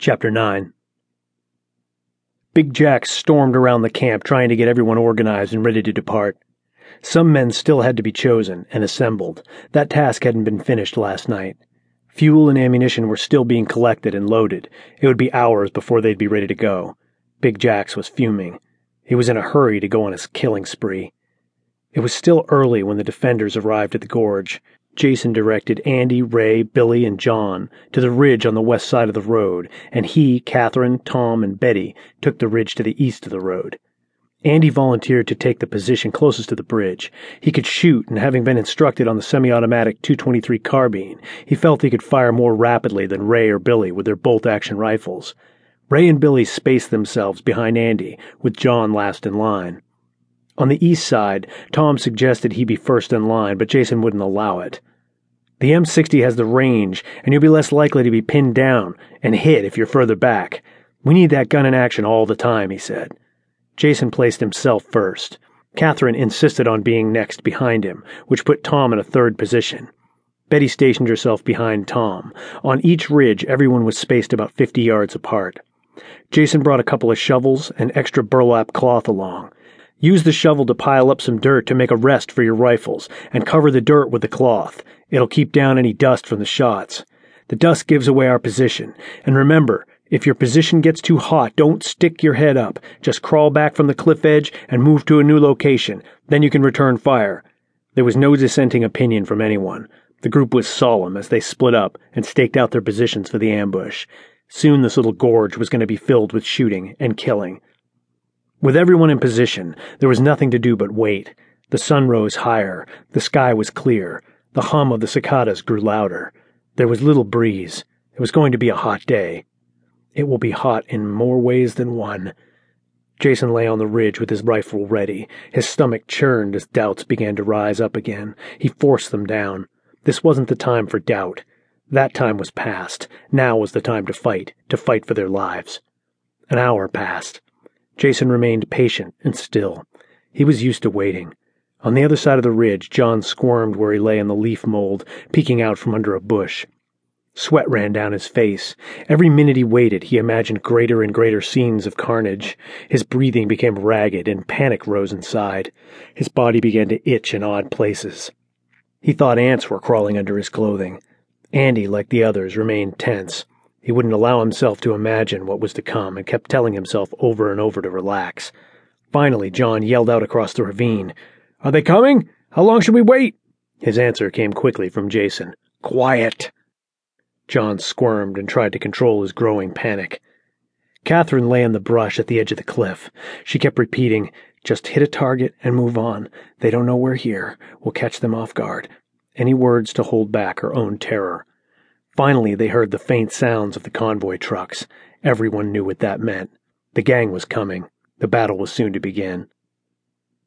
Chapter 9 Big Jack stormed around the camp trying to get everyone organized and ready to depart. Some men still had to be chosen and assembled. That task hadn't been finished last night. Fuel and ammunition were still being collected and loaded. It would be hours before they'd be ready to go. Big Jacks was fuming. He was in a hurry to go on his killing spree. It was still early when the defenders arrived at the gorge. Jason directed Andy, Ray, Billy, and John to the ridge on the west side of the road, and he, Catherine, Tom, and Betty took the ridge to the east of the road. Andy volunteered to take the position closest to the bridge. He could shoot, and having been instructed on the semi automatic 223 carbine, he felt he could fire more rapidly than Ray or Billy with their bolt action rifles. Ray and Billy spaced themselves behind Andy, with John last in line. On the east side, Tom suggested he be first in line, but Jason wouldn't allow it. The M60 has the range, and you'll be less likely to be pinned down and hit if you're further back. We need that gun in action all the time, he said. Jason placed himself first. Catherine insisted on being next behind him, which put Tom in a third position. Betty stationed herself behind Tom. On each ridge, everyone was spaced about 50 yards apart. Jason brought a couple of shovels and extra burlap cloth along. Use the shovel to pile up some dirt to make a rest for your rifles, and cover the dirt with the cloth. It'll keep down any dust from the shots. The dust gives away our position. And remember, if your position gets too hot, don't stick your head up. Just crawl back from the cliff edge and move to a new location. Then you can return fire. There was no dissenting opinion from anyone. The group was solemn as they split up and staked out their positions for the ambush. Soon this little gorge was going to be filled with shooting and killing. With everyone in position, there was nothing to do but wait. The sun rose higher, the sky was clear, the hum of the cicadas grew louder. There was little breeze. It was going to be a hot day. It will be hot in more ways than one. Jason lay on the ridge with his rifle ready. His stomach churned as doubts began to rise up again. He forced them down. This wasn't the time for doubt. That time was past. Now was the time to fight, to fight for their lives. An hour passed. Jason remained patient and still. He was used to waiting. On the other side of the ridge, John squirmed where he lay in the leaf mold, peeking out from under a bush. Sweat ran down his face. Every minute he waited, he imagined greater and greater scenes of carnage. His breathing became ragged, and panic rose inside. His body began to itch in odd places. He thought ants were crawling under his clothing. Andy, like the others, remained tense. He wouldn't allow himself to imagine what was to come and kept telling himself over and over to relax. Finally, John yelled out across the ravine, Are they coming? How long should we wait? His answer came quickly from Jason Quiet! John squirmed and tried to control his growing panic. Catherine lay in the brush at the edge of the cliff. She kept repeating, Just hit a target and move on. They don't know we're here. We'll catch them off guard. Any words to hold back her own terror. Finally, they heard the faint sounds of the convoy trucks. Everyone knew what that meant. The gang was coming. The battle was soon to begin.